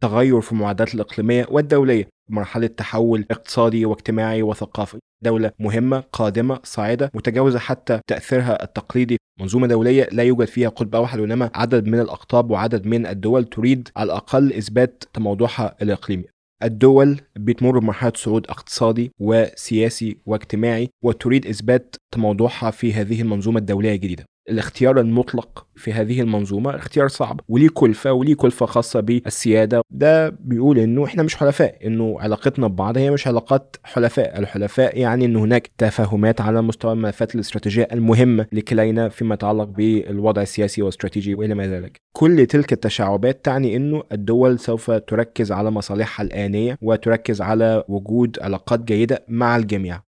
تغير في المعادلات الإقليمية والدولية مرحلة تحول اقتصادي واجتماعي وثقافي. دولة مهمة قادمة صاعدة متجاوزة حتى تأثيرها التقليدي. منظومة دولية لا يوجد فيها قطب أوحد وإنما عدد من الأقطاب وعدد من الدول تريد على الأقل إثبات تموضعها الإقليمي. الدول بتمر بمرحلة صعود اقتصادي وسياسي واجتماعي وتريد إثبات تموضعها في هذه المنظومة الدولية الجديدة. الاختيار المطلق في هذه المنظومة اختيار صعب وليه كلفة وليه كلفة خاصة بالسيادة. ده بيقول إنه إحنا مش حلفاء إنه علاقتنا ببعض هي مش علاقات حلفاء. الحلفاء يعني ان هناك تفاهمات على مستوى الملفات الاستراتيجية المهمة لكلينا فيما يتعلق بالوضع السياسي والاستراتيجي وإلى ما ذلك. كل تلك التشعبات تعني إنه الدول سوف تركز على مصالحها الآنية وتركز على وجود علاقات جيدة مع الجميع.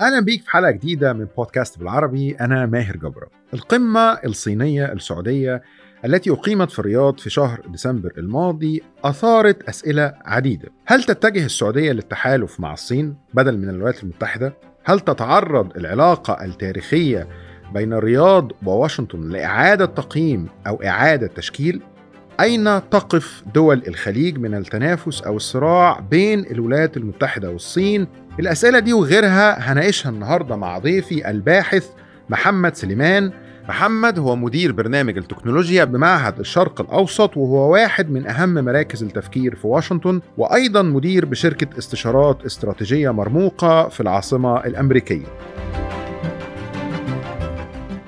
أهلا بيك في حلقة جديدة من بودكاست بالعربي أنا ماهر جبرة. القمة الصينية السعودية التي أقيمت في الرياض في شهر ديسمبر الماضي أثارت أسئلة عديدة. هل تتجه السعودية للتحالف مع الصين بدل من الولايات المتحدة؟ هل تتعرض العلاقة التاريخية بين الرياض وواشنطن لإعادة تقييم أو إعادة تشكيل؟ أين تقف دول الخليج من التنافس أو الصراع بين الولايات المتحدة والصين؟ الأسئلة دي وغيرها هناقشها النهاردة مع ضيفي الباحث محمد سليمان محمد هو مدير برنامج التكنولوجيا بمعهد الشرق الأوسط وهو واحد من أهم مراكز التفكير في واشنطن وأيضا مدير بشركة استشارات استراتيجية مرموقة في العاصمة الأمريكية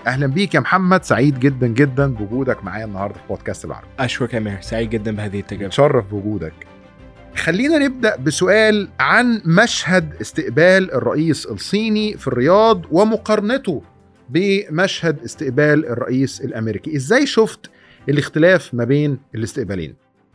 أهلا بيك يا محمد. سعيد جدا جدا بوجودك معايا النهارده في بودكاست العربي. أشكرك يا ماهر. سعيد جدا بهذه التجربة. اتشرف بوجودك. خلينا نبدأ بسؤال عن مشهد استقبال الرئيس الصيني في الرياض ومقارنته بمشهد استقبال الرئيس الأمريكي. إزاي شفت الاختلاف ما بين الاستقبالين؟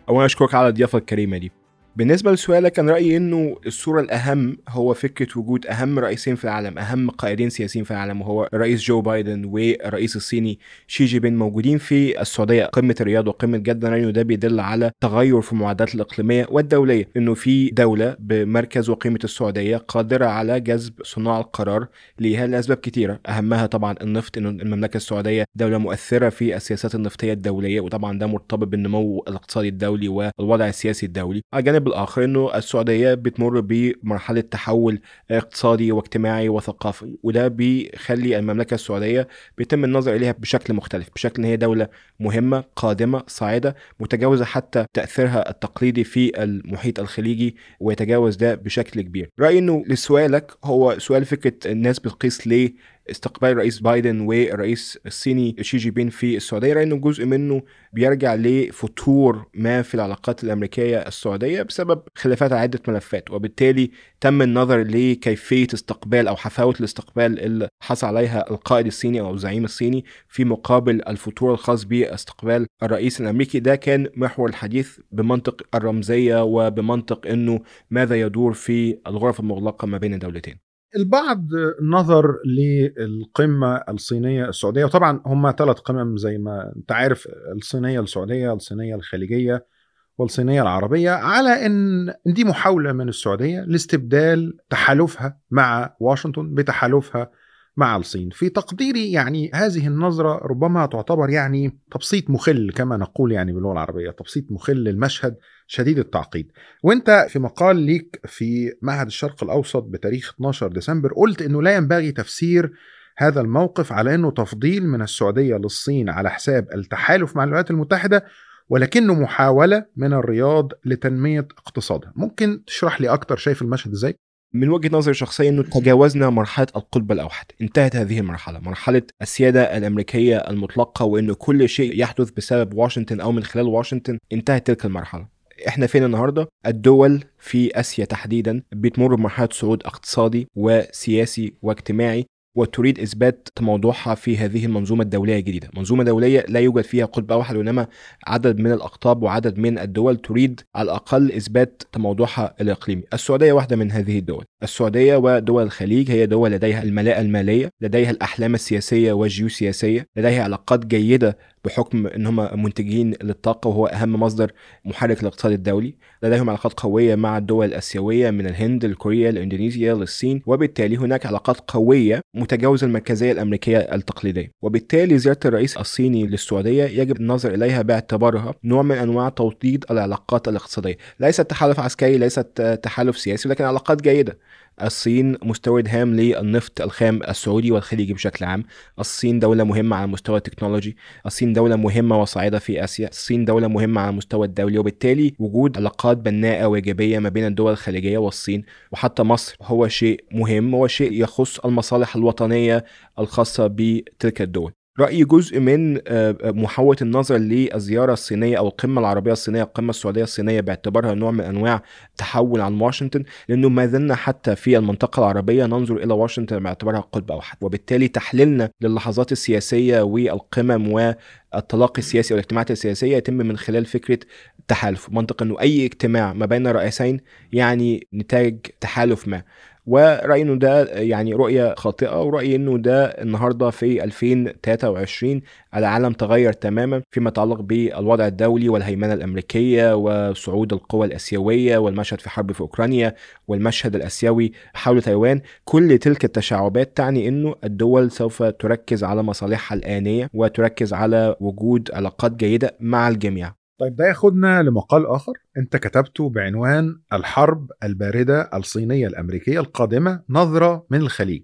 اولا أشكرك على الضيافة الكريمة دي. بالنسبة لسؤالك أنا رأيي إنه الصورة الأهم هو فكرة وجود أهم رئيسين في العالم أهم قائدين سياسيين في العالم وهو الرئيس جو بايدن والرئيس الصيني شي جي بين موجودين في السعودية قمة الرياض وقمة جدة. رأيي ده بيدل على تغير في المعادلات الإقليمية والدولية إنه في دولة بمركز وقيمة السعودية قادرة على جذب صناع القرار ليها لأسباب كتيرة. أهمها طبعا النفط إنه المملكة السعودية دولة مؤثرة في السياسات النفطية الدولية وطبعا ده مرتبط بالنمو الاقتصادي الدولي والوضع السياسي الدولي. على الجانب الآخر إنه السعودية بتمر بمرحلة تحول اقتصادي واجتماعي وثقافي وده بيخلي المملكة السعودية بيتم النظر إليها بشكل مختلف بشكل إن هي دولة مهمة قادمة صاعدة متجاوزة حتى تأثيرها التقليدي في المحيط الخليجي ويتجاوز ده بشكل كبير. رأيي إنه لسؤالك هو سؤال فكرة الناس بتقيس ليه استقبال الرئيس بايدن والرئيس الصيني شي جي بين في السعودية رأي إنه جزء منه بيرجع لفتور ما في العلاقات الأمريكية السعودية بسبب خلافات عدة ملفات وبالتالي تم النظر لكيفية استقبال أو حفاوة الاستقبال اللي حصل عليها القائد الصيني أو الزعيم الصيني في مقابل الفتور الخاص باستقبال الرئيس الأمريكي. ده كان محور الحديث بمنطق الرمزية وبمنطق إنه ماذا يدور في الغرف المغلقة ما بين الدولتين. البعض نظر للقمة الصينية السعودية وطبعا هم ثلاث قمم زي ما أنت عارف الصينية السعودية الصينية الخليجية والصينية العربية على إن دي محاولة من السعودية لاستبدال تحالفها مع واشنطن بتحالفها مع الصين. في تقديري يعني هذه النظرة ربما تعتبر يعني تبسيط مخل كما نقول يعني باللغة العربية تبسيط مخل للمشهد شديد التعقيد. وأنت في مقال ليك في معهد الشرق الأوسط بتاريخ 12 ديسمبر قلت إنه لا ينبغي تفسير هذا الموقف على إنه تفضيل من السعودية للصين على حساب التحالف مع الولايات المتحدة ولكنه محاولة من الرياض لتنمية اقتصادها. ممكن تشرح لي أكتر شايف المشهد إزاي؟ من وجهة نظري الشخصيه إنه تجاوزنا مرحلة القطب الأوحد. انتهت هذه المرحلة مرحلة السيادة الأمريكية المطلقة وإنه كل شيء يحدث بسبب واشنطن أو من خلال واشنطن. انتهت تلك المرحلة. إحنا فين النهارده. الدول في آسيا تحديدا بتمر بمرحلة صعود اقتصادي وسياسي واجتماعي. وتريد إثبات تموضعها في هذه المنظومة الدولية الجديدة، منظومة دولية لا يوجد فيها قطب واحد وإنما عدد من الأقطاب وعدد من الدول تريد على الأقل إثبات تموضعها الإقليمي، السعودية واحدة من هذه الدول، السعودية ودول الخليج هي دول لديها الملاءه المالية، لديها الأحلام السياسية والجيوسياسية، لديها علاقات جيدة بحكم إن هم منتجين للطاقة وهو أهم مصدر محرك الاقتصاد الدولي. لديهم علاقات قوية مع الدول الآسيوية من الهند لكوريا لاندونيسيا للصين وبالتالي هناك علاقات قوية متجاوزة المركزية الأمريكية التقليدية. وبالتالي زيارة الرئيس الصيني للسعودية يجب النظر إليها باعتبارها نوع من أنواع توطيد العلاقات الاقتصادية. ليست تحالف عسكري ليست تحالف سياسي ولكن علاقات جيدة. الصين مستورد هام للنفط الخام السعودي والخليجي بشكل عام. الصين دولة مهمة على مستوى التكنولوجي. الصين دولة مهمة وصاعدة في آسيا. الصين دولة مهمة على المستوى الدولي وبالتالي وجود علاقات بناءة وإيجابية ما بين الدول الخليجية والصين. وحتى مصر هو شيء مهم هو شيء يخص المصالح الوطنية الخاصة بتلك الدول. رأيي جزء من محاولة النظر للزيارة الصينية أو القمة العربية الصينية القمة السعودية الصينية باعتبارها نوع من أنواع تحول عن واشنطن لأنه ما زلنا حتى في المنطقة العربية ننظر إلى واشنطن باعتبارها قطب أوحد وبالتالي تحليلنا للحظات السياسية والقمم والتلاقي السياسي والاجتماعات السياسية يتم من خلال فكرة تحالف. منطق أنه أي اجتماع ما بين رئيسين يعني نتاج تحالف ما. ورأيي إنه ده يعني رؤية خاطئة ورأيي إنه ده النهاردة في 2023 العالم تغير تماما فيما يتعلق بالوضع الدولي والهيمنة الأمريكية وصعود القوى الآسيوية والمشهد في حرب في أوكرانيا والمشهد الآسيوي حول تايوان. كل تلك التشعبات تعني إنه الدول سوف تركز على مصالحها الآنية وتركز على وجود علاقات جيدة مع الجميع. طيب ده ياخدنا لمقال آخر. أنت كتبته بعنوان الحرب الباردة الصينية الأمريكية القادمة نظرة من الخليج.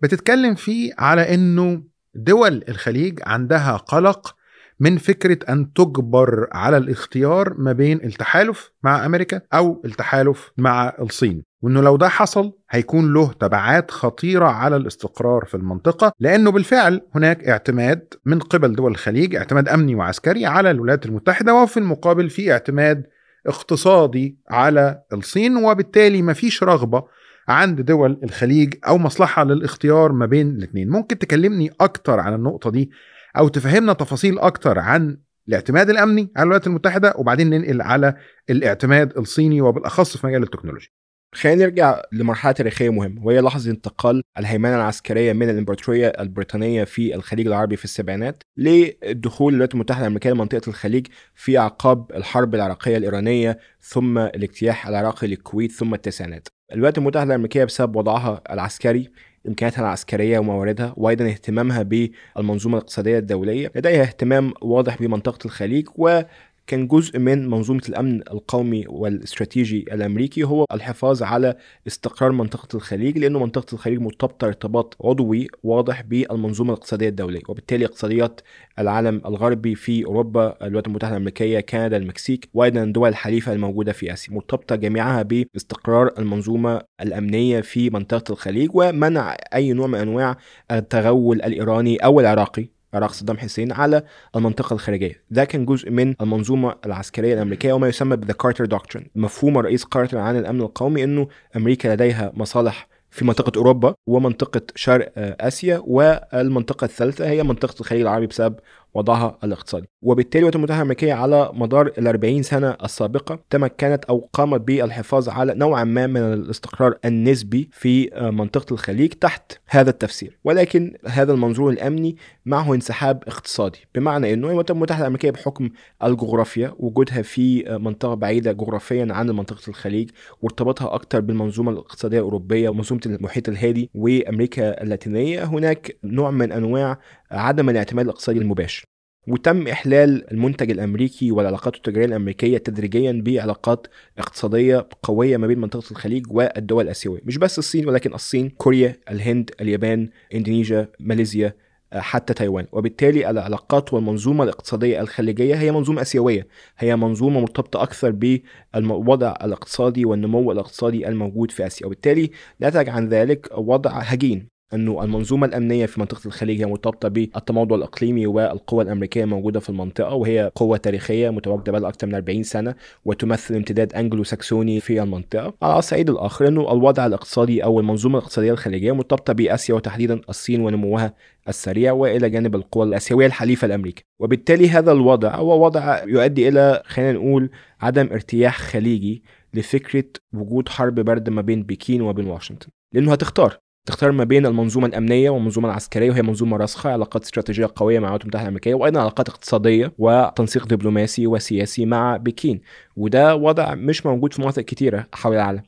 بتتكلم فيه على أنه دول الخليج عندها قلق من فكرة أن تجبر على الاختيار ما بين التحالف مع أمريكا أو التحالف مع الصين وإنه لو ده حصل هيكون له تبعات خطيرة على الاستقرار في المنطقة لأنه بالفعل هناك اعتماد من قبل دول الخليج اعتماد أمني وعسكري على الولايات المتحدة وفي المقابل في اعتماد اقتصادي على الصين وبالتالي مفيش رغبة عند دول الخليج أو مصلحة للاختيار ما بين الاثنين. ممكن تكلمني أكتر عن النقطة دي؟ أو تفهمنا تفاصيل أكتر عن الاعتماد الأمني على الولايات المتحدة وبعدين ننقل على الاعتماد الصيني وبالأخص في مجال التكنولوجيا خلينا نرجع لمرحلة تاريخية مهمة وهي لحظة انتقال الهيمنة العسكرية من الإمبراطورية البريطانية في الخليج العربي في السبعينات لدخول الولايات المتحدة الأمريكية لمنطقة الخليج في اعقاب الحرب العراقية الإيرانية ثم الاجتياح العراقي للكويت ثم التسعينات. الولايات المتحدة الأمريكية بسبب وضعها العسكري إمكانياتها العسكرية ومواردها وأيضا اهتمامها بالمنظومة الاقتصادية الدولية. لديها اهتمام واضح بمنطقة الخليج و كان جزء من منظومة الأمن القومي والاستراتيجي الأمريكي هو الحفاظ على استقرار منطقة الخليج لأنه منطقة الخليج مرتبطة ارتباط عضوي واضح بالمنظومة الاقتصادية الدولية. وبالتالي اقتصاديات العالم الغربي في أوروبا الولايات المتحدة الأمريكية كندا المكسيك وأيضا الدول الحليفة الموجودة في آسيا مرتبطة جميعها باستقرار المنظومة الأمنية في منطقة الخليج ومنع أي نوع من أنواع التغول الإيراني أو العراقي. عراق صدام حسين على المنطقة الخارجية. ده كان جزء من المنظومة العسكرية الأمريكية وما يسمى ب the Carter Doctrine مفهوم الرئيس كارتر عن الأمن القومي أنه أمريكا لديها مصالح في منطقة أوروبا ومنطقة شرق آسيا والمنطقة الثالثة هي منطقة الخليج العربي بسبب وضعها الاقتصادي. وبالتالي الولايات المتحدة الأمريكية على مدار ال 40 سنة السابقة تمكنت أو قامت بالحفاظ على نوعا ما من الاستقرار النسبي في منطقة الخليج تحت هذا التفسير. ولكن هذا المنظور الأمني معه انسحاب اقتصادي. بمعنى أنه الولايات المتحدة الأمريكية بحكم الجغرافيا وجودها في منطقة بعيدة جغرافيا عن منطقة الخليج وارتباطها أكثر بالمنظومة الاقتصادية الأوروبية ومنظومة المحيط الهادي وأمريكا اللاتينية هناك نوع من أنواع عدم الاعتماد الاقتصادي المباشر وتم إحلال المنتج الأمريكي والعلاقات التجارية الأمريكية تدريجيا بعلاقات اقتصادية قوية ما بين منطقة الخليج والدول الآسيوية. مش بس الصين ولكن الصين كوريا الهند اليابان إندونيسيا ماليزيا حتى تايوان. وبالتالي العلاقات والمنظومة الاقتصادية الخليجية هي منظومة آسيوية. هي منظومة مرتبطة أكثر بالوضع الاقتصادي والنمو الاقتصادي الموجود في آسيا. وبالتالي نتج عن ذلك وضع هجين. أنه المنظومة الأمنية في منطقة الخليج هي مرتبطة بالتموضع الإقليمي والقوى الأمريكية موجودة في المنطقة وهي قوة تاريخية متواجدة بقى أكثر من 40 سنة وتمثل امتداد انجلو ساكسوني في المنطقة. على الصعيد الآخر أنه الوضع الاقتصادي أو المنظومة الاقتصادية الخليجية مرتبطة بآسيا وتحديدا الصين ونموها السريع وإلى جانب القوى الآسيوية الحليفة لامريكا وبالتالي هذا الوضع هو وضع يؤدي إلى خلينا نقول عدم ارتياح خليجي لفكرة وجود حرب برد ما بين بكين وبين واشنطن. لأنه هتختار. تختار ما بين المنظومة الأمنية والمنظومة العسكرية وهي منظومة راسخة علاقات استراتيجية قوية مع الولايات المتحدة الأمريكية وأيضا علاقات اقتصادية وتنسيق دبلوماسي وسياسي مع بكين. وده وضع مش موجود في مناطق كتيرة حول العالم.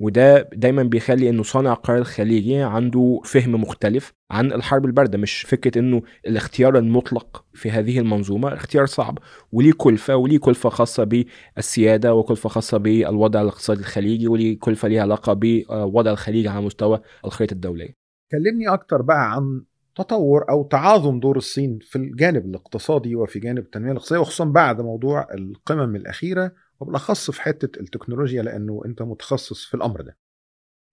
وده دايما بيخلي إنه صانع القرار الخليجي عنده فهم مختلف عن الحرب الباردة مش فكرة إنه الاختيار المطلق في هذه المنظومة اختيار صعب وليه كلفة وليه كلفة خاصة بالسيادة وكلفة خاصة بالوضع الاقتصادي الخليجي وليه كلفة ليها علاقة بوضع الخليج على مستوى الخريطة الدولية. كلمني أكتر بقى عن تطور أو تعاظم دور الصين في الجانب الاقتصادي وفي جانب التنمية الاقتصادية وخصوصا بعد موضوع القمم الأخيرة وبالأخص في حتة التكنولوجيا لأنه أنت متخصص في الأمر ده.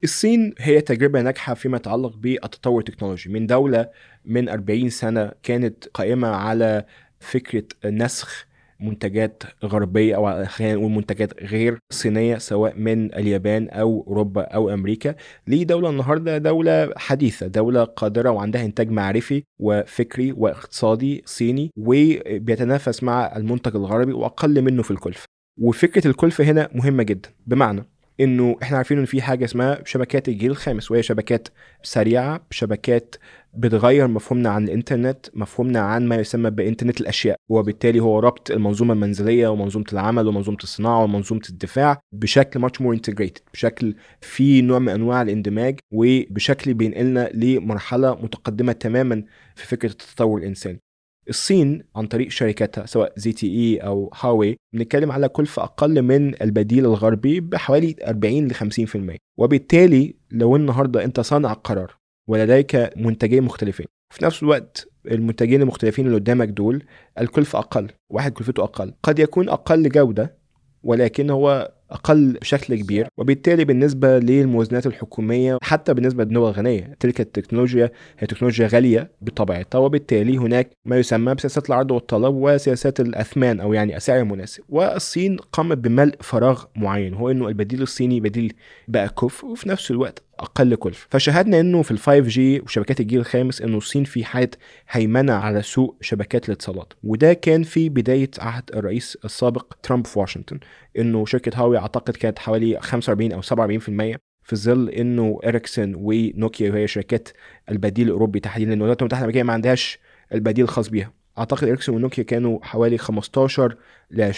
الصين هي تجربة ناجحة فيما يتعلق بالتطور التكنولوجي. من دولة من 40 سنة كانت قائمة على فكرة نسخ منتجات غربية أو خلينا نقول منتجات غير صينية سواء من اليابان أو أوروبا أو أمريكا. لدولة النهاردة دولة حديثة دولة قادرة وعندها إنتاج معرفي وفكري واقتصادي صيني وبيتنافس مع المنتج الغربي وأقل منه في الكلفة وفكرة الكلفة هنا مهمة جدا. بمعنى إنه إحنا عارفين ان في حاجة اسمها شبكات الجيل الخامس وهي شبكات سريعة شبكات بتغير مفهومنا عن الإنترنت مفهومنا عن ما يسمى بإنترنت الأشياء. وبالتالي هو ربط المنظومة المنزلية ومنظومة العمل ومنظومة الصناعة ومنظومة الدفاع بشكل much more integrated بشكل في نوع من أنواع الاندماج وبشكل بينقلنا لمرحلة متقدمة تماما في فكرة التطور الانساني الصين عن طريق شركاتها سواء ZTE أو هواوي بنتكلم على كلفة أقل من البديل الغربي بحوالي 40 ل 50% وبالتالي لو النهاردة أنت صانع قرار ولديك منتجين مختلفين في نفس الوقت المنتجين المختلفين اللي قدامك دول الكلفة أقل واحد كلفته أقل. قد يكون أقل جودة ولكن هو أقل بشكل كبير وبالتالي بالنسبة للموازنات الحكومية حتى بالنسبة للدول الغنية تلك التكنولوجيا هي تكنولوجيا غالية بطبيعتها وبالتالي هناك ما يسمى بسياسات العرض والطلب وسياسات الأثمان أو يعني السعر المناسب. والصين قامت بملء فراغ معين هو إنه البديل الصيني بديل بقى كفء وفي نفس الوقت أقل كلفه فشاهدنا إنه في ال 5G وشبكات الجيل الخامس إنه الصين في حاله هيمنة على سوق شبكات الاتصالات. وده كان في بداية عهد الرئيس السابق ترامب في واشنطن إنه شركة هواوي أعتقد كانت حوالي 45 أو 47% في ظل إنه اريكسون ونوكيا وهي شركات البديل الأوروبي تحديدا لأن الولايات المتحدة الأمريكية ما عندهاش البديل الخاص بيها. أعتقد اريكسون ونوكيا كانوا حوالي 15 ل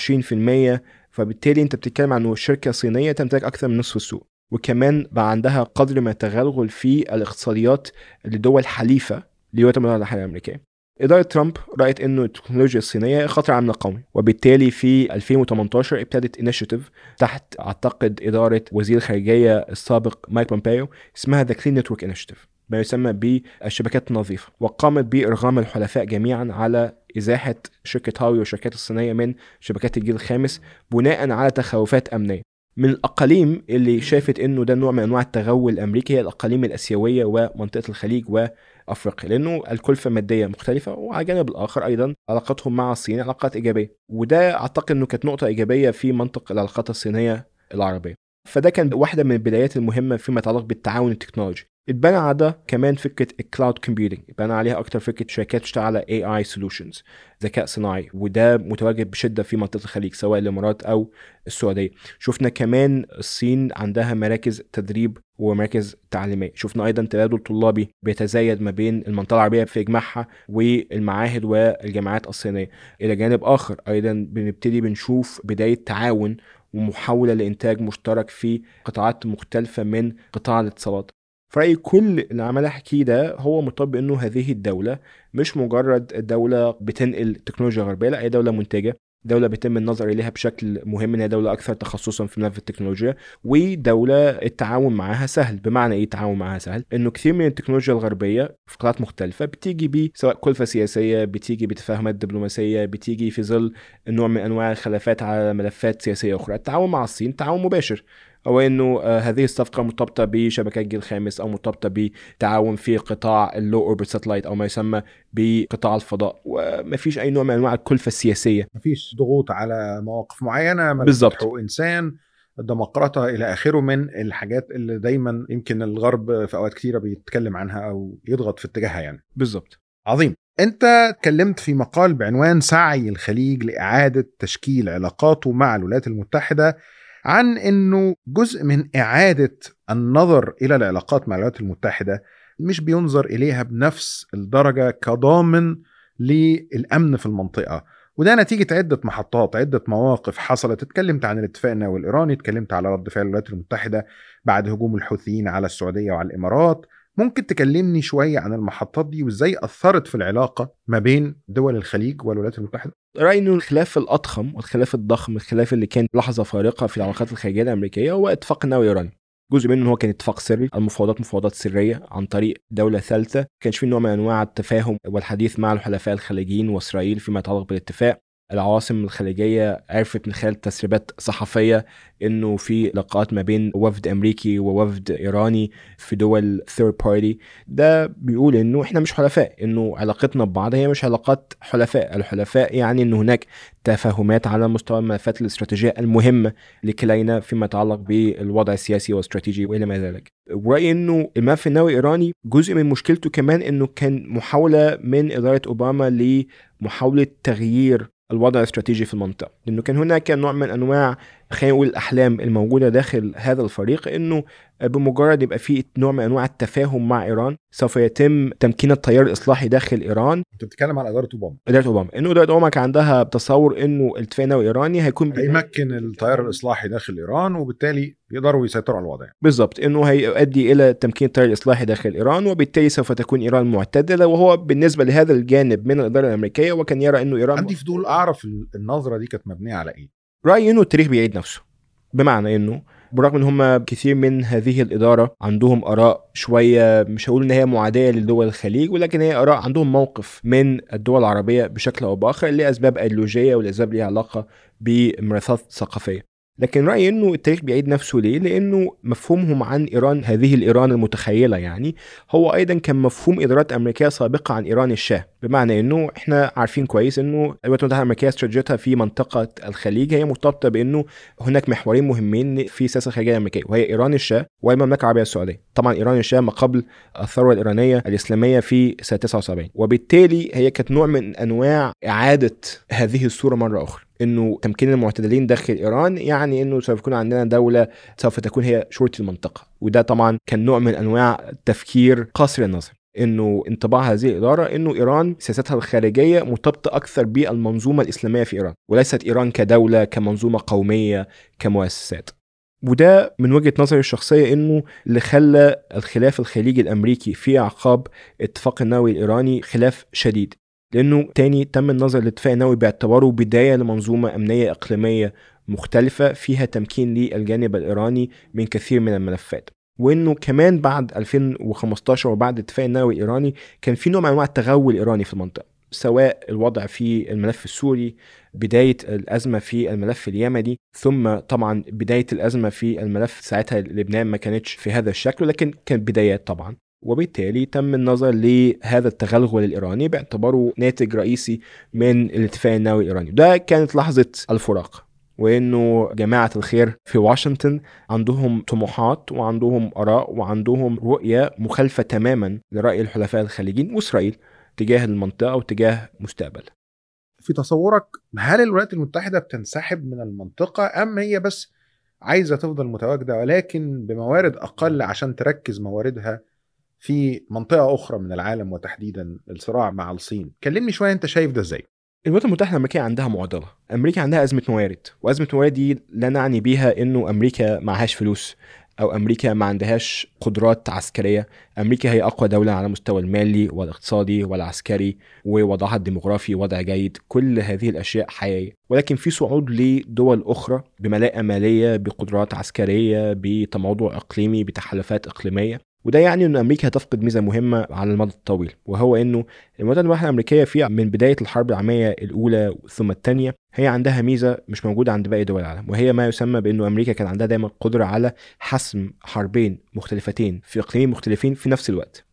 20% فبالتالي أنت بتتكلم عن شركة صينية تمتلك أكثر من نصف السوق. وكمان بقى عندها قدر من التغلغل في الاقتصاديات لدول حليفة للولايات المتحده الأمريكية. إدارة ترامب رأت إنه التكنولوجيا الصينية خطر على قومي وبالتالي في 2018 ابتدت initiative تحت أعتقد إدارة وزير الخارجية السابق مايك بومبيو اسمها The Clean Network Initiative ما يسمى بالشبكات النظيفة وقامت بإرغام الحلفاء جميعا على إزاحة شركة هواوي والشركات الصينية من شبكات الجيل الخامس بناء على تخوفات أمنية. من الأقاليم اللي شافت إنه ده نوع من أنواع التغول الأمريكي هي الأقاليم الآسيوية ومنطقة الخليج وأفريقيا لأنه الكلفه الماديه مختلفة وعلى الجانب الآخر أيضا علاقتهم مع الصين علاقات إيجابية وده أعتقد إنه كانت نقطة إيجابية في منطق العلاقات الصينية العربية. فده كان واحدة من البدايات المهمة فيما يتعلق بالتعاون التكنولوجي. اتبنى على ده كمان فكرة ال cloud computing اتبنى عليها أكتر فكرة شركات بتشتغل على AI solutions ذكاء صناعي وده متواجد بشدة في منطقة الخليج سواء الإمارات أو السعودية. شفنا كمان الصين عندها مراكز تدريب ومراكز تعليمية. شفنا أيضا تبادل طلابي بيتزايد ما بين المنطقة العربية في اجماعها والمعاهد والجامعات الصينية. إلى جانب آخر أيضا بنبتدي بنشوف بداية تعاون ومحاولة لإنتاج مشترك في قطاعات مختلفة من قطاع الاتصالات. في رأيي كل اللي عمال احكيه ده هو مرتبط بانه هذه الدولة مش مجرد دولة بتنقل تكنولوجيا غربية لأ هي دولة منتجة دولة بيتم النظر إليها بشكل مهم إنها دولة أكثر تخصصا في ملف التكنولوجيا ودولة التعاون معاها سهل. بمعنى إيه التعاون معاها سهل؟ إنه كثير من التكنولوجيا الغربية في قطاعات مختلفة بتيجي ب سواء كلفة سياسية بتيجي بتفاهمات دبلوماسية بتيجي في ظل نوع من أنواع الخلافات على ملفات سياسية أخرى. التعاون مع الصين تعاون مباشر. أو إنه آه، هذه الصفقة مرتبطة بشبكات جيل خامس أو مرتبطة بتعاون في قطاع ال low orbit satellite أو ما يسمى بقطاع الفضاء. وما فيش أي نوع من أنواع الكلفة السياسية. ما فيش ضغوط على مواقف معينة بالظبط. حقوق إنسان الديمقراطة إلى آخره من الحاجات اللي دايما يمكن الغرب في أوقات كثيرة بيتكلم عنها أو يضغط في اتجاهها يعني. بالظبط. عظيم. أنت اتكلمت في مقال بعنوان سعي الخليج لإعادة تشكيل علاقاته مع الولايات المتحدة. عن إنه جزء من إعادة النظر إلى العلاقات مع الولايات المتحدة مش بينظر إليها بنفس الدرجة كضامن للأمن في المنطقة. وده نتيجة عدة محطات عدة مواقف حصلت. اتكلمت عن الاتفاق النووي الإيراني اتكلمت على رد فعل الولايات المتحدة بعد هجوم الحوثيين على السعودية وعلى الإمارات. ممكن تكلمني شوية عن المحطات دي وإزاي أثرت في العلاقة ما بين دول الخليج والولايات المتحدة؟ رأيي إنه الخلاف الأضخم والخلاف الضخم الخلاف اللي كان لحظة فارقة في العلاقات الخارجية الأمريكية هو اتفاق النووي الايراني جزء منه هو كان اتفاق سري المفاوضات مفاوضات سرية عن طريق دولة ثالثة. كانش في نوع من أنواع التفاهم والحديث مع الحلفاء الخليجيين وإسرائيل فيما يتعلق بالاتفاق. العواصم الخليجية عرفت من خلال تسريبات صحفية إنه في لقاءات ما بين وفد أمريكي ووفد إيراني في دول third party ده بيقول إنه إحنا مش حلفاء إنه علاقتنا ببعض هي مش علاقات حلفاء. الحلفاء يعني ان هناك تفاهمات على مستوى الملفات الاستراتيجية المهمه لكلينا فيما يتعلق بالوضع السياسي والاستراتيجي وإلى ما ذلك. ورايي إنه الملف النووي الإيراني جزء من مشكلته كمان إنه كان محاولة من إدارة أوباما لمحاولة تغيير الوضع الاستراتيجي في المنطقة. لأنه كان هناك نوع من أنواع خلينا نقول الأحلام الموجودة داخل هذا الفريق إنه بمجرد يبقى في نوع من أنواع التفاهم مع إيران سوف يتم تمكين التيار الإصلاحي داخل إيران. أنت بتتكلم على إدارة أوباما. إدارة أوباما. إنه إدارة أوباما كان عندها تصور إنه الاتفاق النووي الإيراني هيكون هيمكن التيار الإصلاحي داخل إيران وبالتالي يقدروا يسيطروا على الوضع. بالضبط إنه هيؤدي إلى تمكين التيار الإصلاحي داخل إيران وبالتالي سوف تكون إيران معتدلة. وهو بالنسبة لهذا الجانب من الإدارة الأمريكية وكان يرى إنه إيران عندي فضول أعرف النظرة دي كانت مبنية على إيه؟ رايي إنه التاريخ بيعيد نفسه بمعنى إنه بالرغم إن هم كثير من هذه الإدارة عندهم آراء شوية مش هقول إن هي معادية لدول الخليج ولكن هي آراء عندهم موقف من الدول العربية بشكل أو بآخر لأسباب أيديولوجية ولأسباب ليها علاقة بممارسات ثقافية. لكن رأيي إنه التاريخ بيعيد نفسه ليه؟ لأنه مفهومهم عن إيران هذه الإيران المتخيلة يعني هو أيضا كان مفهوم إدارات أمريكية سابقة عن إيران الشاه، بمعنى إنه إحنا عارفين كويس إنه الولايات المتحدة الأمريكية استراتيجيتها في منطقة الخليج هي مرتبطة بإنه هناك محورين مهمين في السياسة الخارجيه الأمريكية وهي إيران الشاه والمملكه العربية السعودية، طبعا إيران الشاه ما قبل الثوره الإيرانية الإسلامية في سنة 79 وبالتالي هي كانت نوع من أنواع إعادة هذه الصورة مرة أخرى. إنه تمكين المعتدلين داخل إيران يعني إنه سوف يكون عندنا دولة سوف تكون هي شرطه المنطقة. وده طبعا كان نوع من أنواع التفكير قاصر النظر إنه انطباع هذه الإدارة إنه إيران سياستها الخارجية مرتبطة أكثر بالمنظومة الإسلامية في إيران. وليست إيران كدولة كمنظومة قومية كمؤسسات. وده من وجهة نظري الشخصية إنه اللي خلى الخلاف الخليجي الأمريكي في اعقاب اتفاق النووي الإيراني خلاف شديد. لأنه تاني تم النظر للاتفاق النووي باعتباره بداية لمنظومة أمنية إقليمية مختلفة فيها تمكين للجانب الإيراني من كثير من الملفات. وإنه كمان بعد 2015 وبعد الاتفاق النووي الإيراني كان في نوع من أنواع التغول الإيراني في المنطقة سواء الوضع في الملف السوري بداية الأزمة في الملف اليمني ثم طبعا بداية الأزمة في الملف ساعتها لبنان ما كانتش في هذا الشكل لكن كانت بدايات طبعا. وبالتالي تم النظر لهذا التغلغل الإيراني باعتباره ناتج رئيسي من الاتفاق النووي الإيراني ده كانت لحظة الفراق وإنه جماعة الخير في واشنطن عندهم طموحات وعندهم آراء وعندهم رؤية مخالفة تماما لرأي الحلفاء الخليجيين وإسرائيل تجاه المنطقة وتجاه مستقبل. في تصورك هل الولايات المتحدة بتنسحب من المنطقة أم هي بس عايزة تفضل متواجدة ولكن بموارد أقل عشان تركز مواردها في منطقة أخرى من العالم وتحديدا الصراع مع الصين. كلمني شوية أنت شايف ده إزاي؟ الولايات المتحدة الأمريكية عندها معضلة. أمريكا عندها أزمة موارد وأزمة موارد دي لا نعني بيها إنه أمريكا معهاش فلوس أو أمريكا ما عندهاش قدرات عسكرية. أمريكا هي أقوى دولة على المستوى المالي والاقتصادي والعسكري ووضعها الديموغرافي وضع جيد كل هذه الأشياء حقيقيه ولكن في صعود لدول أخرى بملاءه مالية بقدرات عسكرية بتموضع إقليمي بتحالفات إقليمية. وده يعني إن أمريكا هتفقد ميزة مهمة على المدى الطويل وهو إنه الولايات المتحده الأمريكية في من بداية الحرب العالمية الأولى ثم الثانية هي عندها ميزة مش موجودة عند باقي دول العالم وهي ما يسمى بإنه أمريكا كان عندها دايما قدرة على حسم حربين مختلفتين في إقليمين مختلفين في نفس الوقت.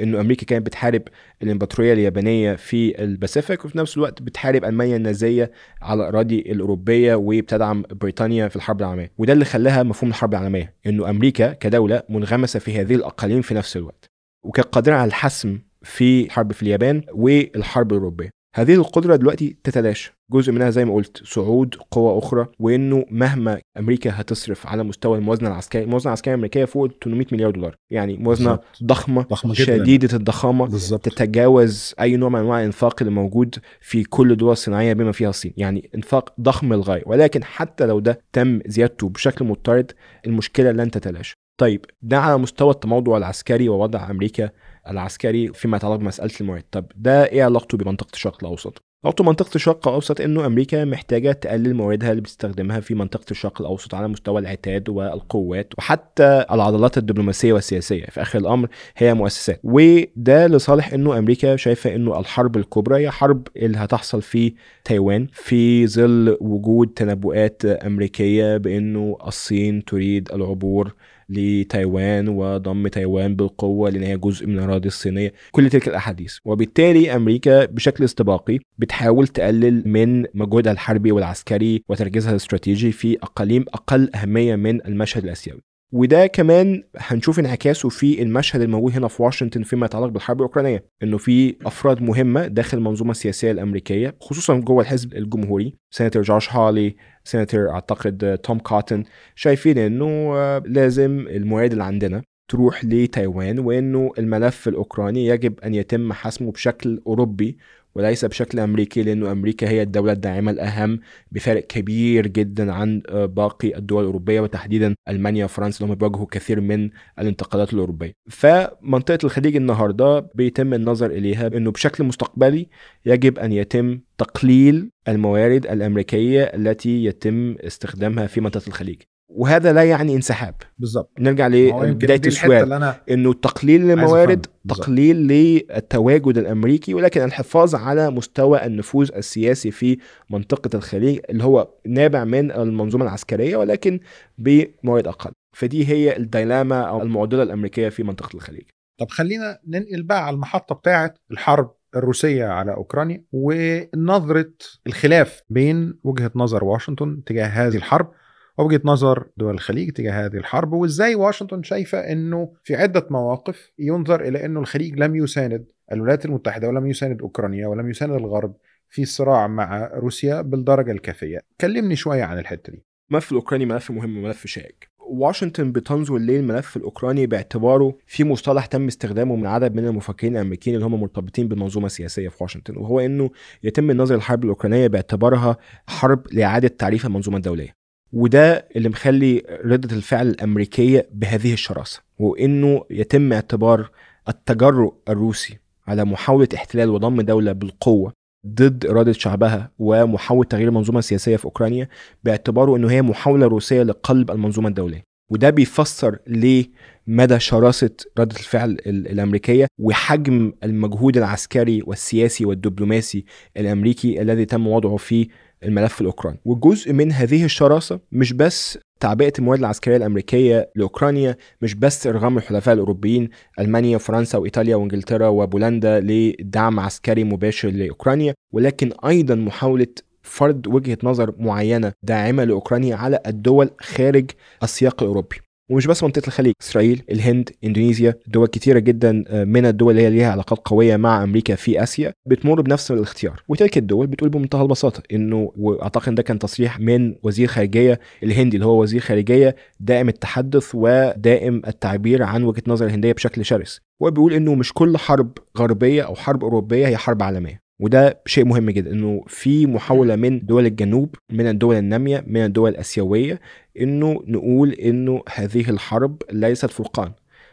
إنه أمريكا كانت بتحارب الإمبراطورية اليابانية في الباسيفيك وفي نفس الوقت بتحارب ألمانيا النازية على الأراضي الأوروبية وبتدعم بريطانيا في الحرب العالمية. وده اللي خلاها مفهوم الحرب العالمية إنه أمريكا كدولة منغمسة في هذه الأقاليم في نفس الوقت وكانت قادره على الحسم في الحرب في اليابان والحرب الأوروبية. هذه القدرة دلوقتي تتلاشى. جزء منها زي ما قلت صعود قوى أخرى وإنه مهما أمريكا هتصرف على مستوى الموازنة العسكرية الموازنة العسكرية الأمريكية فوق 800 مليار دولار. يعني موازنة بالظبط. ضخمة ضخمة جدا. شديدة الضخامة بالظبط. تتجاوز أي نوع من أنواع الإنفاق اللي موجود في كل الدول الصناعية بما فيها الصين. يعني إنفاق ضخم للغاية. ولكن حتى لو ده تم زيادته بشكل مضطرد المشكلة لن تتلاشى. طيب ده على مستوى التموضع العسكري ووضع أمريكا العسكري فيما يتعلق بمسألة الموارد طب ده إيه علاقته بمنطقة الشرق الأوسط؟ علاقته بمنطقة الشرق الأوسط إنه أمريكا محتاجة تقلل مواردها اللي بتستخدمها في منطقة الشرق الأوسط على مستوى العتاد والقوات وحتى العضلات الدبلوماسية والسياسية. في آخر الأمر هي مؤسسات. وده لصالح إنه أمريكا شايفة إنه الحرب الكبرى هي حرب اللي هتحصل في تايوان في ظل وجود تنبؤات أمريكية بإنه الصين تريد العبور لتايوان وضم تايوان بالقوة لأن هي جزء من الأراضي الصينية كل تلك الأحاديث. وبالتالي أمريكا بشكل استباقي بتحاول تقلل من مجهودها الحربي والعسكري وتركيزها الاستراتيجي في أقاليم أقل أهمية من المشهد الآسيوي. وده كمان هنشوف انعكاسه في المشهد الموجود هنا في واشنطن فيما يتعلق بالحرب الأوكرانية إنه في أفراد مهمة داخل المنظومة السياسية الأمريكية خصوصا جوه الحزب الجمهوري. سيناتور جوش هالي سيناتور أعتقد توم كوتن شايفين إنه آه، لازم الموارد اللي عندنا تروح لتايوان وإنه الملف الأوكراني يجب أن يتم حسمه بشكل أوروبي وليس بشكل أمريكي لأنه أمريكا هي الدولة الداعمة الأهم بفارق كبير جدا عن آه، باقي الدول الأوروبية وتحديدا ألمانيا وفرنسا اللي هم بيواجهوا كثير من الانتقادات الأوروبية. فمنطقة الخليج النهارده بيتم النظر إليها إنه بشكل مستقبلي يجب أن يتم تقليل الموارد الأمريكية التي يتم استخدامها في منطقة الخليج. وهذا لا يعني انسحاب. بالظبط نرجع لبداية السؤال إنه تقليل. بالظبط. تقليل للتواجد الأمريكي ولكن الحفاظ على مستوى النفوذ السياسي في منطقة الخليج اللي هو نابع من المنظومة العسكرية ولكن بموارد أقل فدي هي الديلاما أو المعضلة الأمريكية في منطقة الخليج طب خلينا ننقل بقى على المحطة بتاعه الحرب الروسية على أوكرانيا ونظرة الخلاف بين وجهة نظر واشنطن تجاه هذه الحرب ووجهه نظر دول الخليج تجاه هذه الحرب وإزاي واشنطن شايفة إنه في عدة مواقف ينظر إلى إنه الخليج لم يساند الولايات المتحدة ولم يساند أوكرانيا ولم يساند الغرب في الصراع مع روسيا بالدرجة الكافية. كلمني شوية عن الحتة دي. الملف الأوكراني ملف مهم وملف شائك. واشنطن بتنظر للملف الأوكراني باعتباره في مصطلح تم استخدامه من عدد من المفكرين الأمريكيين اللي هم مرتبطين بالمنظومة السياسية في واشنطن وهو إنه يتم النظر للحرب الأوكرانية باعتبارها حرب لإعادة تعريف المنظومة الدولية. وده اللي مخلي ردة الفعل الأمريكية بهذه الشراسة وإنه يتم اعتبار التجرؤ الروسي على محاولة احتلال وضم دولة بالقوة ضد إرادة شعبها ومحاولة تغيير المنظومة السياسية في أوكرانيا باعتباره إنه هي محاولة روسية لقلب المنظومة الدولية. وده بيفسر ليه مدى شراسة ردة الفعل ال- الأمريكية وحجم المجهود العسكري والسياسي والدبلوماسي الأمريكي الذي تم وضعه في الملف الأوكراني وجزء من هذه الشراسة مش بس تعبئة الموارد العسكرية الأمريكية لأوكرانيا مش بس إرغام الحلفاء الأوروبيين ألمانيا وفرنسا وإيطاليا وإنجلترا وبولندا لدعم عسكري مباشر لأوكرانيا ولكن أيضا محاولة فرض وجهة نظر معينة داعمة لأوكرانيا على الدول خارج السياق الأوروبي. ومش بس منطقة الخليج إسرائيل الهند اندونيسيا دول كتيرة جدا من الدول اللي هي ليها علاقات قوية مع أمريكا في آسيا بتمر بنفس الاختيار. وتلك الدول بتقول بمنتهى البساطة إنه وأعتقد ده كان تصريح من وزير خارجية الهندي اللي هو وزير خارجية دائم التحدث ودائم التعبير عن وجهة نظر الهندية بشكل شرس. هو بيقول إنه مش كل حرب غربية أو حرب أوروبية هي حرب عالمية. وده شيء مهم جدا إنه في محاولة من دول الجنوب من الدول النامية من الدول الآسيوية إنه نقول إنه هذه الحرب ليست فرقان.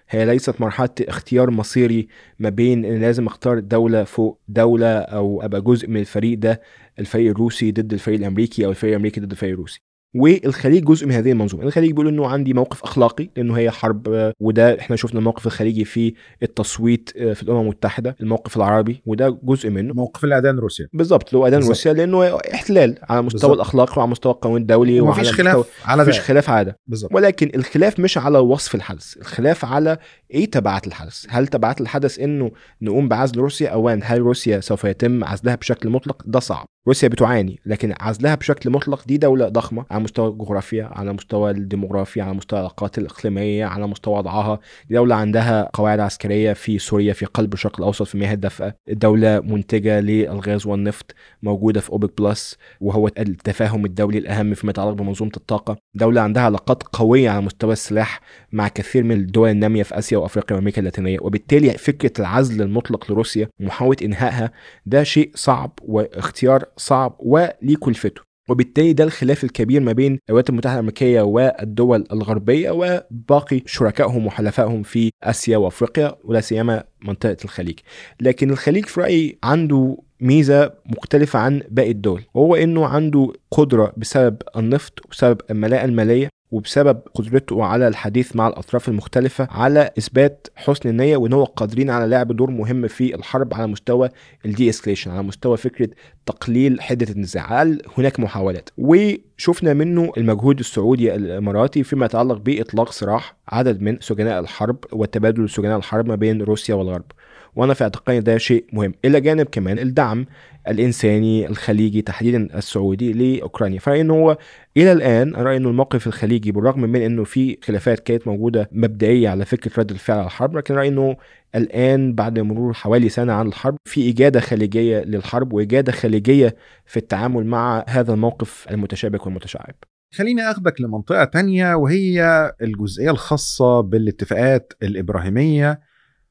هي ليست مرحلة اختيار مصيري ما بين إن لازم أختار دولة فوق دولة أو أبقى جزء من الفريق ده الفريق الروسي ضد الفريق الأمريكي أو الفريق الأمريكي ضد الفريق الروسي. والخليج جزء من هذه المنظومة. الخليج بيقول إنه عندي موقف أخلاقي لأنه هي حرب وده إحنا شفنا الموقف الخليجي في التصويت في الأمم المتحدة الموقف العربي وده جزء منه. موقف الأذان روسيا بالظبط اللي هو اذان. روسيا لأنه احتلال على مستوى. الأخلاق وعلى مستوى القانون الدولي وعلى مستوى خلاف على مفيش خلاف على ده. بالظبط ولكن الخلاف مش على وصف الحدث الخلاف على إيه تبعات الحدث؟ هل تبعات الحدث إنه نقوم بعزل روسيا اولا هل روسيا سوف يتم عزلها بشكل مطلق؟ ده صعب. روسيا بتعاني لكن عزلها بشكل مطلق دي دولة ضخمة على مستوى الجغرافيا على مستوى الديموغرافيا على مستوى العلاقات الإقليمية على مستوى وضعها. دولة عندها قواعد عسكرية في سوريا في قلب الشرق الأوسط في مياه الدفء. دولة منتجة للغاز والنفط موجودة في أوبك بلس وهو التفاهم الدولي الأهم فيما يتعلق بمنظومة الطاقة. دولة عندها علاقات قوية على مستوى السلاح مع كثير من الدول النامية في آسيا وأفريقيا وأمريكا اللاتينية. وبالتالي فكرة العزل المطلق لروسيا ومحاولة إنهائها ده شيء صعب واختيار صعب وليه كلفته وبالتالي ده الخلاف الكبير ما بين الولايات المتحدة الأمريكية والدول الغربية وباقي شركائهم وحلفائهم في آسيا وأفريقيا ولا سيما منطقة الخليج. لكن الخليج في رأيي عنده ميزة مختلفة عن باقي الدول وهو إنه عنده قدرة بسبب النفط وبسبب الملاءه المالية وبسبب قدرته على الحديث مع الأطراف المختلفة على إثبات حسن النية وإن هو قادرين على لعب دور مهم في الحرب على مستوى ال de-escalation على مستوى فكرة تقليل حدة النزاع. هل هناك محاولات؟ وشفنا منه المجهود السعودي الإماراتي فيما يتعلق بإطلاق سراح عدد من سجناء الحرب وتبادل سجناء الحرب ما بين روسيا والغرب. وأنا في اعتقادي ده شيء مهم. إلى جانب كمان الدعم الإنساني الخليجي تحديدا السعودي لأوكرانيا. فرأيي ان هو إلى الآن رايي إنه الموقف الخليجي بالرغم من إنه في خلافات كانت موجودة مبدئية على فكرة رد الفعل على الحرب لكن رأيي إنه الآن بعد مرور حوالي سنة عن الحرب في إجادة خليجية للحرب وإجادة خليجية في التعامل مع هذا الموقف المتشابك والمتشعب. خليني اخدك لمنطقة تانية وهي الجزئية الخاصة بالاتفاقات الإبراهيمية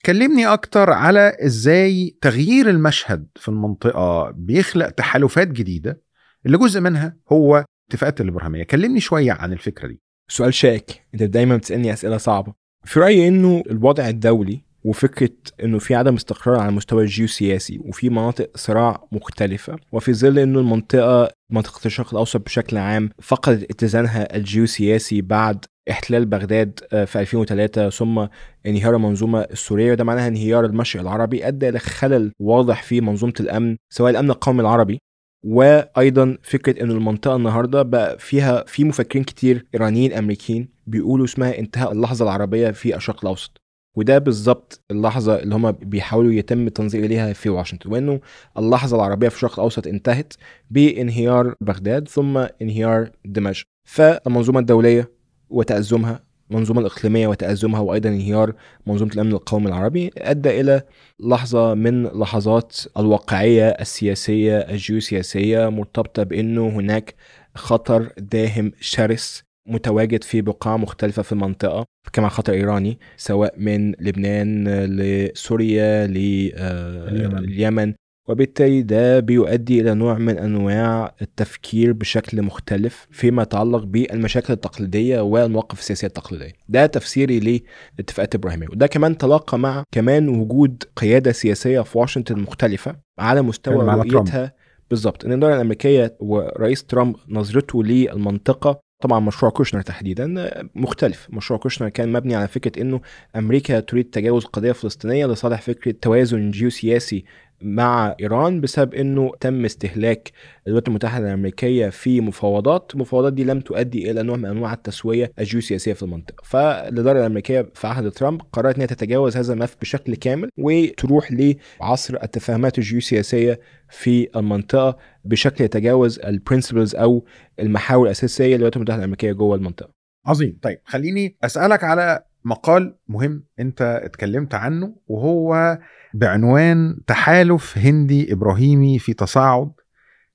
كلمني أكتر على إزاي تغيير المشهد في المنطقة بيخلق تحالفات جديدة اللي جزء منها هو اتفاقات الإبراهيمية. كلمني شوية عن الفكرة دي. سؤال شائك. أنت دايما بتسألني أسئلة صعبة. في رأيي إنه الوضع الدولي وفكرة إنه في عدم استقرار على المستوى الجيوسياسي وفي مناطق صراع مختلفة وفي ظل إنه المنطقة منطقه الشرق الأوسط بشكل عام فقدت اتزانها الجيوسياسي بعد احتلال بغداد في 2003 ثم انهيار المنظومة السورية وده معناها انهيار المشرق العربي أدى إلى خلل واضح في منظومة الأمن سواء الأمن القومي العربي وأيضا فكرة ان المنطقة النهارده بقى فيها في مفكرين كتير إيرانيين أمريكيين بيقولوا اسمها انتهاء اللحظة العربية في الشرق الأوسط. وده بالظبط اللحظة اللي هم بيحاولوا يتم التنظير إليها في واشنطن وإنه اللحظة العربية في الشرق الأوسط انتهت بانهيار بغداد ثم انهيار دمشق. فالمنظومة الدولية وتأزمها المنظومة الإقليمية وتأزمها وأيضا انهيار منظومة الأمن القومي العربي أدى إلى لحظة من لحظات الواقعية السياسية الجيوسياسية مرتبطة بأنه هناك خطر داهم شرس متواجد في بقاع مختلفة في المنطقة كما خطر إيراني سواء من لبنان لسوريا لليمن وبالتالي ده بيؤدي إلى نوع من أنواع التفكير بشكل مختلف فيما يتعلق بالمشاكل التقليدية والمواقف السياسية التقليدية. ده تفسيري لاتفاقات إبراهيمية. وده كمان تلاقى مع كمان وجود قيادة سياسية في واشنطن مختلفة على مستوى رؤيتها. بالظبط. إن الاداره الأمريكية ورئيس ترامب نظرته للمنطقة طبعا مشروع كوشنر تحديدا مختلف. مشروع كوشنر كان مبني على فكرة إنه أمريكا تريد تجاوز القضية الفلسطينية لصالح فكرة توازن جيوسياسي مع إيران بسبب إنه تم استهلاك الولايات المتحدة الأمريكية في مفاوضات، المفاوضات دي لم تؤدي إلى نوع من أنواع التسوية الجيوسياسية في المنطقة، فالإدارة الأمريكية في عهد ترامب قررت انها تتجاوز هذا الملف بشكل كامل وتروح لعصر التفاهمات الجيوسياسية في المنطقة بشكل يتجاوز البرنسبلز أو المحاور الأساسية للولايات المتحدة الأمريكية جوه المنطقة. عظيم، طيب خليني أسألك على مقال مهم انت اتكلمت عنه وهو بعنوان تحالف هندي إبراهيمي في تصاعد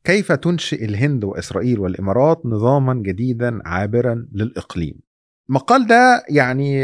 كيف تنشئ الهند وإسرائيل والإمارات نظاما جديدا عابرا للإقليم. المقال ده يعني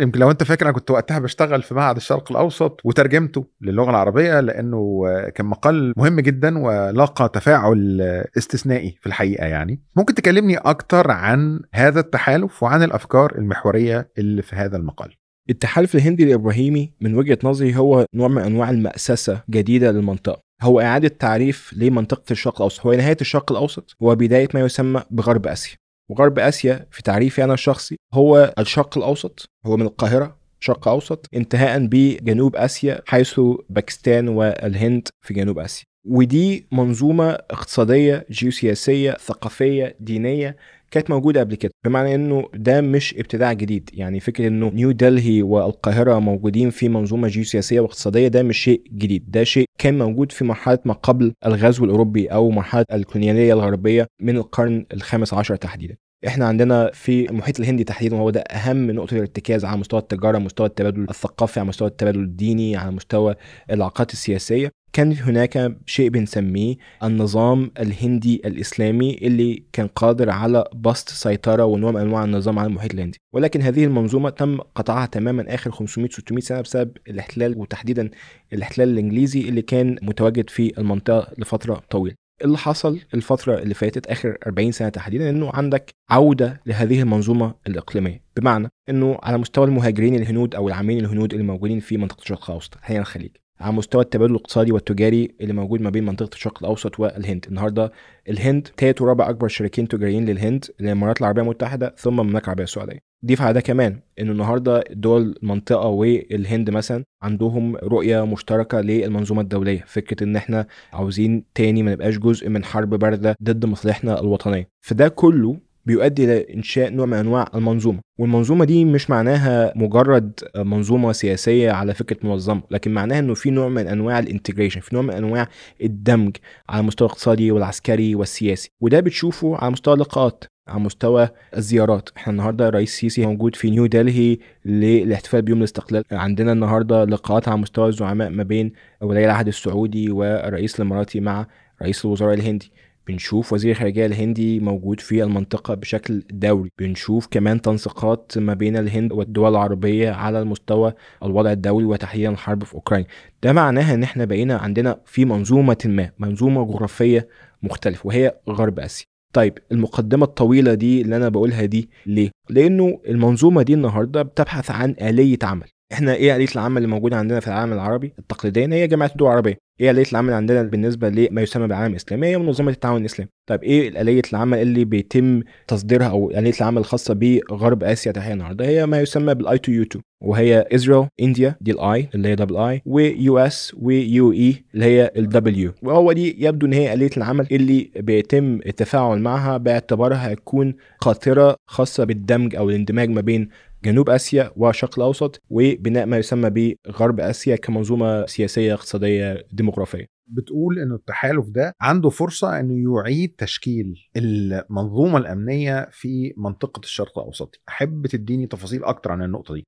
يمكن لو أنت فاكر أنا كنت وقتها بشتغل في معهد الشرق الأوسط وترجمته للغة العربية لأنه كان مقال مهم جدا ولاقى تفاعل استثنائي في الحقيقة يعني. ممكن تكلمني أكتر عن هذا التحالف وعن الأفكار المحورية اللي في هذا المقال؟ التحالف الهندي الإبراهيمي من وجهة نظري هو نوع من أنواع المأسسة جديدة للمنطقة. هو إعادة تعريف لمنطقة الشرق الأوسط. هو نهاية الشرق الأوسط وبداية ما يسمى بغرب آسيا. وغرب آسيا في تعريفي أنا الشخصي هو الشرق الأوسط هو من القاهرة شرق أوسط انتهاء بجنوب آسيا حيث باكستان والهند في جنوب آسيا. ودي منظومة اقتصادية جيوسياسية ثقافية دينية كانت موجودة قبل كده. بمعنى إنه ده مش ابتداع جديد. يعني فكرة إنه نيو دلهي والقاهرة موجودين في منظومة جيوسياسية واقتصادية ده مش شيء جديد. ده شيء كان موجود في مرحلة ما قبل الغزو الأوروبي أو مرحلة الكولونيالية الغربية من القرن الخامس عشر تحديدا. إحنا عندنا في المحيط الهندي تحديدا وهو ده أهم نقطة الارتكاز على مستوى التجارة مستوى التبادل الثقافي على مستوى التبادل الديني على مستوى العلاقات السياسية. كان هناك شيء بنسميه النظام الهندي الإسلامي اللي كان قادر على بسط سيطرة ونوع من أنواع النظام على المحيط الهندي. ولكن هذه المنظومة تم قطعها تماما آخر 500 600 سنة بسبب الاحتلال وتحديدا الاحتلال الإنجليزي اللي كان متواجد في المنطقة لفترة طويلة. اللي حصل الفترة اللي فاتت آخر 40 سنة تحديدا؟ إنه عندك عودة لهذه المنظومة الإقليمية. بمعنى إنه على مستوى المهاجرين الهنود أو العاملين الهنود اللي موجودين في منطقة الشرق الأوسط حاليا الخليج. على مستوى التبادل الاقتصادي والتجاري اللي موجود ما بين منطقة الشرق الأوسط والهند. النهارده الهند ثالث ورابع أكبر شريكين تجاريين للهند الإمارات العربية المتحدة ثم المملكة العربية السعودية. ضيف على ده كمان ان النهارده دول المنطقة والهند مثلا عندهم رؤية مشتركة للمنظومة الدولية. فكرة إن إحنا عاوزين تاني ما نبقاش جزء من حرب باردة ضد مصالحنا الوطنية. فده كله بيؤدي لانشاء نوع من أنواع المنظومة والمنظومة دي مش معناها مجرد منظومة سياسية على فكرة منظمة لكن معناها إنه في نوع من أنواع الانتجريشن في نوع من أنواع الدمج على المستوى الاقتصادي والعسكري والسياسي وده بتشوفه على مستوى اللقاءات على مستوى الزيارات. إحنا النهارده رئيس سيسي موجود في نيو دلهي للاحتفال بيوم الاستقلال. عندنا النهارده لقاءات على مستوى الزعماء ما بين ولي العهد السعودي والرئيس الإماراتي مع رئيس الوزراء الهندي. بنشوف وزير الخارجية الهندي موجود في المنطقة بشكل دوري. بنشوف كمان تنسيقات ما بين الهند والدول العربية على المستوى الوضع الدولي وتحديدا الحرب في أوكرانيا. ده معناها إن إحنا بقينا عندنا في منظومة ما منظومة جغرافية مختلفة وهي غرب آسيا. طيب المقدمة الطويلة دي اللي أنا بقولها دي ليه؟ لأنه المنظومة دي النهاردة بتبحث عن آلية عمل. إحنا إيه آلية العمل اللي موجودة عندنا في العالم العربي التقليدية؟ هي جامعة الدول العربية. إيه آلية العمل عندنا بالنسبة لما يسمى بالعالم الإسلامي هي منظمة التعاون الإسلامي. طيب إيه آلية العمل اللي بيتم تصديرها أو آلية العمل الخاصة بغرب آسيا تحديدا النهاردة؟ هي ما يسمى بال I2U2 وهي اسرائيل انديا دي ال I اللي هي double I و US و UAE اللي هي ال double U وهو دي يبدو إن هي آلية العمل اللي بيتم التفاعل معها باعتبارها هتكون قاطرة خاصة بالدمج أو الاندماج ما بين جنوب آسيا والشرق الأوسط وبناء ما يسمى بغرب آسيا كمنظومة سياسية اقتصادية ديموغرافية. بتقول ان التحالف ده عنده فرصة إنه يعيد تشكيل المنظومة الأمنية في منطقة الشرق الأوسط. أحب تديني تفاصيل أكتر عن النقطة دي.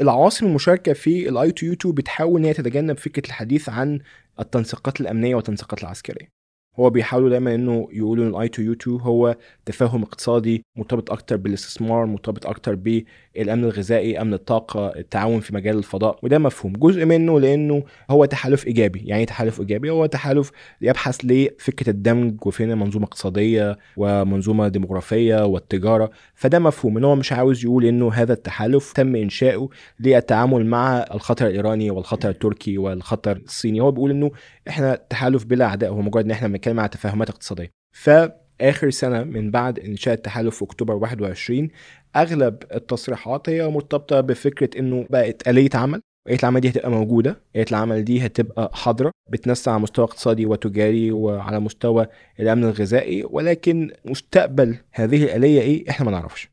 العواصم المشاركة في ال I2U2 بتحاول إن هي تتجنب فكرة الحديث عن التنسيقات الأمنية والتنسيقات العسكرية. هو بيحاولوا دايما إنه يقولوا إن ال I2U2 هو تفاهم اقتصادي مرتبط أكتر بالاستثمار مرتبط أكتر بالأمن الغذائي أمن الطاقة التعاون في مجال الفضاء وده مفهوم. جزء منه لأنه هو تحالف إيجابي يعني تحالف إيجابي؟ هو تحالف يبحث لفكرة الدمج ما بين منظومة اقتصادية ومنظومة ديموغرافية والتجارة. فده مفهوم إن هو مش عاوز يقول إنه هذا التحالف تم إنشاؤه للتعامل مع الخطر الإيراني والخطر التركي والخطر الصيني. هو بيقول إنه إحنا تحالف بلا أعداء هو مجرد إن إحنا بنتكلم على تفاهمات اقتصادية. فآخر سنة من بعد إنشاء التحالف في أكتوبر 21 أغلب التصريحات هي مرتبطة بفكرة إنه بقت آلية عمل. آلية العمل دي هتبقى موجودة، آلية العمل دي هتبقى حاضرة بتنسى على مستوى اقتصادي وتجاري وعلى مستوى الأمن الغذائي ولكن مستقبل هذه الآلية إيه؟ إحنا ما نعرفش.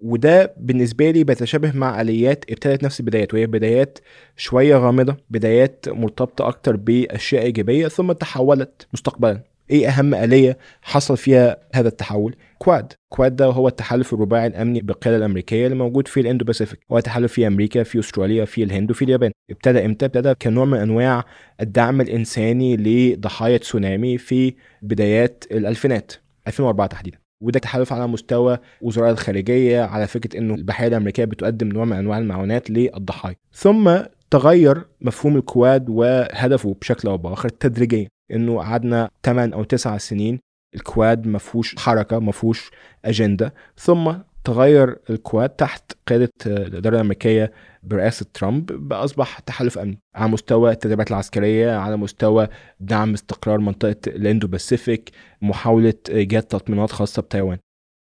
وده بالنسبة لي بيتشابه مع آليات ابتدت نفس البدايات وهي بدايات شوية غامضة بدايات مرتبطة أكتر بأشياء إيجابية ثم تحولت مستقبلا. إيه أهم آلية حصل فيها هذا التحول؟ Quad. Quad ده هو التحالف الرباعي الأمني بالقيادة الأمريكية اللي موجود في ال Indo-Pacific. هو تحالف في أمريكا في أستراليا في الهند وفي اليابان. ابتدى إمتى؟ ابتدى كنوع من أنواع الدعم الإنساني لضحايا تسونامي في بدايات الألفينات 2004 تحديدا. وده تحالف على مستوى وزراء الخارجية على فكرة إنه البحرية الأمريكية بتقدم نوع من أنواع المعونات للضحايا. ثم تغير مفهوم ال Quad وهدفه بشكل أو بآخر تدريجيا إنه قعدنا 8 أو 9 سنين ال Quad ما فيهوش حركة ما فيهوش أجندة. ثم تغير ال Quad تحت قيادة الإدارة الأمريكية برئاسة ترامب اصبح تحالف أمني على مستوى التدريبات العسكرية على مستوى دعم استقرار منطقة ال Indo-Pacific محاوله إيجاد تطمينات خاصة بتايوان.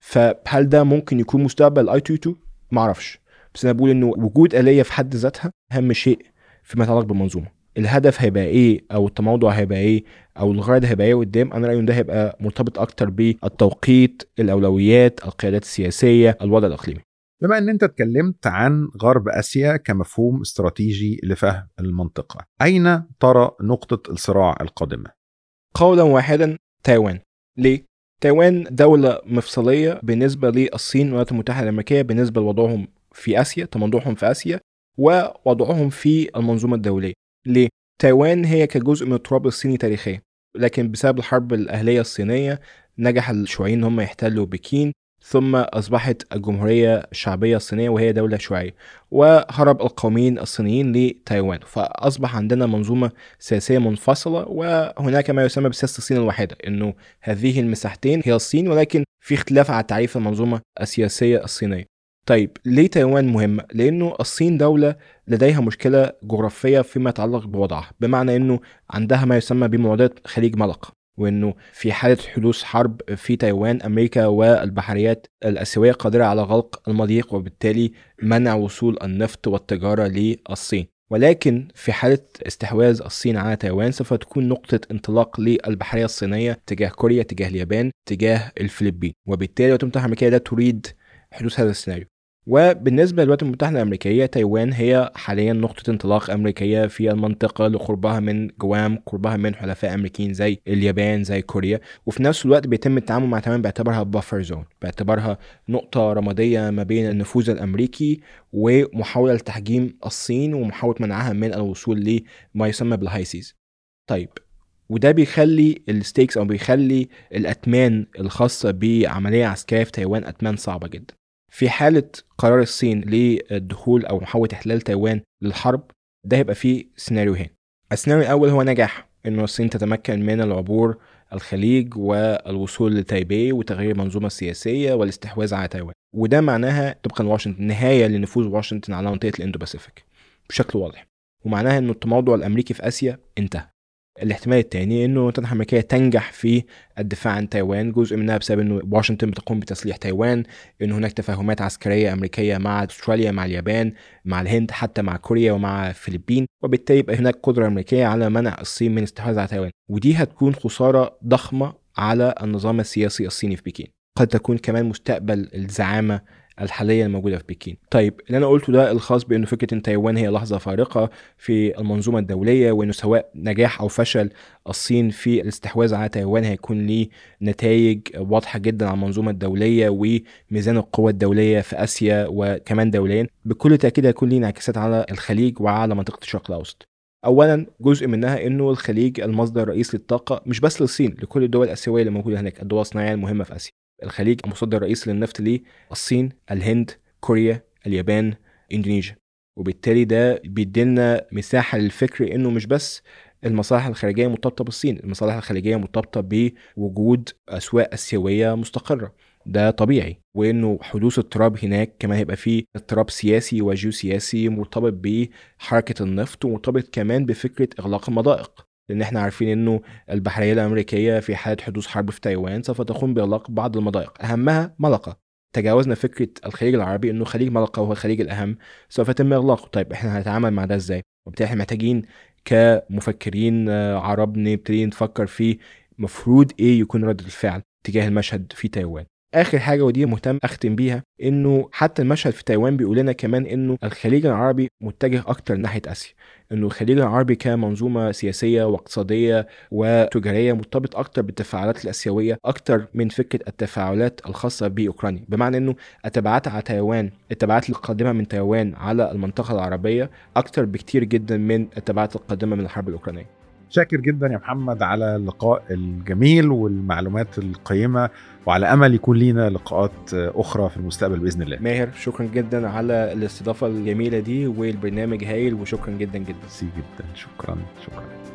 فهل ده ممكن يكون مستقبل I2U2 ما أعرفش. بس أنا بقول إنه وجود آلية في حد ذاتها أهم شيء فيما يتعلق بالمنظومه الهدف هيبقى إيه أو التموضع هيبقى إيه؟ أو الغايه ده هيبقى إيه قدام؟ أنا رأيي إن ده هيبقى مرتبط أكتر بالتوقيت الأولويات القيادات السياسية الوضع الإقليمي. بما إن أنت اتكلمت عن غرب آسيا كمفهوم استراتيجي لفهم المنطقة أين ترى نقطة الصراع القادمة؟ قولا واحدا تايوان. ليه؟ تايوان دولة مفصلية بالنسبة للصين والولايات المتحدة الأمريكية بالنسبة لوضعهم في آسيا تمنضعهم في آسيا ووضعهم في المنظومة الدولية. ليه؟ تايوان هي كجزء من التراب الصيني تاريخيا لكن بسبب الحرب الأهلية الصينية نجح الشيوعيين إن هم يحتلوا بكين ثم أصبحت الجمهورية الشعبية الصينية وهي دولة شيوعية وهرب القوميين الصينيين لتايوان. فأصبح عندنا منظومة سياسية منفصلة وهناك ما يسمى بسياسة الصين الواحدة إنه هذه المساحتين هي الصين ولكن في اختلاف على تعريف المنظومة السياسية الصينية. طيب ليه تايوان مهمة؟ لأنه الصين دولة لديها مشكلة جغرافية فيما يتعلق بوضعها بمعنى أنه عندها ما يسمى بمعادلة خليج ملق وإنه في حالة حدوث حرب في تايوان أمريكا والبحريات الآسيوية قادرة على غلق المضيق وبالتالي منع وصول النفط والتجارة للصين. ولكن في حالة استحواذ الصين على تايوان سوف تكون نقطة انطلاق للبحرية الصينية تجاه كوريا تجاه اليابان تجاه الفلبين. وبالتالي الولايات المتحدة الأمريكية لا تريد حدوث هذا السيناريو. وبالنسبة للولايات المتحدة الأمريكية تايوان هي حاليا نقطة انطلاق أمريكية في المنطقة لقربها من جوام قربها من حلفاء أمريكيين زي اليابان زي كوريا. وفي نفس الوقت بيتم التعامل مع تايوان باعتبارها buffer zone باعتبارها نقطة رمادية ما بين النفوذ الأمريكي ومحاولة لتحجيم الصين ومحاولة منعها من الوصول لما يسمى بال high seas طيب وده بيخلي ال stakes أو بيخلي الأثمان الخاصة بعملية عسكرية في تايوان أثمان صعبة جدا. في حالة قرار الصين للدخول أو محاولة إحلال تايوان للحرب ده هيبقى فيه سيناريوهين السيناريو الأول هو نجاح إنه الصين تتمكن من العبور الخليج والوصول لتايبي وتغيير المنظومة السياسية والاستحواذ على تايوان. وده معناها طبقا لواشنطن نهاية لنفوذ واشنطن على منطقة ال Indo-Pacific بشكل واضح. ومعناها إنه التموضع الأمريكي في آسيا انتهى. الاحتمال الثاني إنه الولايات الامريكيه تنجح في الدفاع عن تايوان. جزء منها بسبب إنه واشنطن بتقوم بتسليح تايوان إنه هناك تفاهمات عسكرية أمريكية مع أستراليا مع اليابان مع الهند حتى مع كوريا ومع الفلبين. وبالتالي يبقى هناك قدرة أمريكية على منع الصين من الاستحواذ على تايوان. ودي هتكون خسارة ضخمة على النظام السياسي الصيني في بكين. قد تكون كمان مستقبل الزعامة الحالية الموجودة في بكين. طيب اللي أنا قلته ده الخاص بأنه فكرة إن تايوان هي لحظة فارقة في المنظومة الدولية وإنه سواء نجاح أو فشل الصين في الاستحواذ على تايوان هيكون ليه نتائج واضحة جدا على المنظومة الدولية وميزان القوى الدولية في آسيا وكمان دوليا بكل تأكيد هيكون ليه انعكاسات على الخليج وعلى منطقة الشرق الأوسط. اولا جزء منها إنه الخليج المصدر الرئيسي للطاقة مش بس للصين لكل الدول الآسيوية اللي موجودة هناك الدول الصناعية المهمة في آسيا الخليج مصدر رئيسي للنفط للصين الهند كوريا اليابان إندونيسيا. وبالتالي ده بيدينا مساحة للفكر إنه مش بس المصالح الخارجية مرتبطة بالصين المصالح الخارجيه مرتبطة بوجود أسواق آسيوية مستقرة. ده طبيعي. وإنه حدوث اضطراب هناك كمان هيبقى فيه اضطراب سياسي وجيوسياسي مرتبط بحركة النفط ومرتبط كمان بفكرة إغلاق المضائق. لأن إحنا عارفين إنه البحرية الأمريكية في حالة حدوث حرب في تايوان سوف تقوم بإغلاق بعض المضايق. أهمها ملقا. تجاوزنا فكرة الخليج العربي إنه خليج ملقا هو الخليج الأهم سوف يتم إغلاقه. طيب إحنا هنتعامل مع ده إزاي؟ وبالتالي إحنا محتاجين كمفكرين عرب نبتدي نفكر في مفروض إيه يكون رد الفعل تجاه المشهد في تايوان. آخر حاجة ودي مهتم أختم بيها إنه حتى المشهد في تايوان بيقول لنا كمان إنه الخليج العربي متجه أكتر ناحية آسيا إنه الخليج العربي كمنظومة سياسية واقتصادية وتجارية مرتبط أكتر بالتفاعلات الآسيوية أكتر من فكرة التفاعلات الخاصة بأوكرانيا بمعنى إنه التبعات على تايوان التبعات القادمة من تايوان على المنطقة العربية أكتر بكتير جدا من التبعات القادمة من الحرب الأوكرانية. شاكر جدا يا محمد على اللقاء الجميل والمعلومات القيمة وعلى أمل يكون لينا لقاءات أخرى في المستقبل بإذن الله. ماهر شكرا جدا على الاستضافة الجميلة دي والبرنامج هايل وشكرا جدا جدا. سي جدا. شكرا شكرا.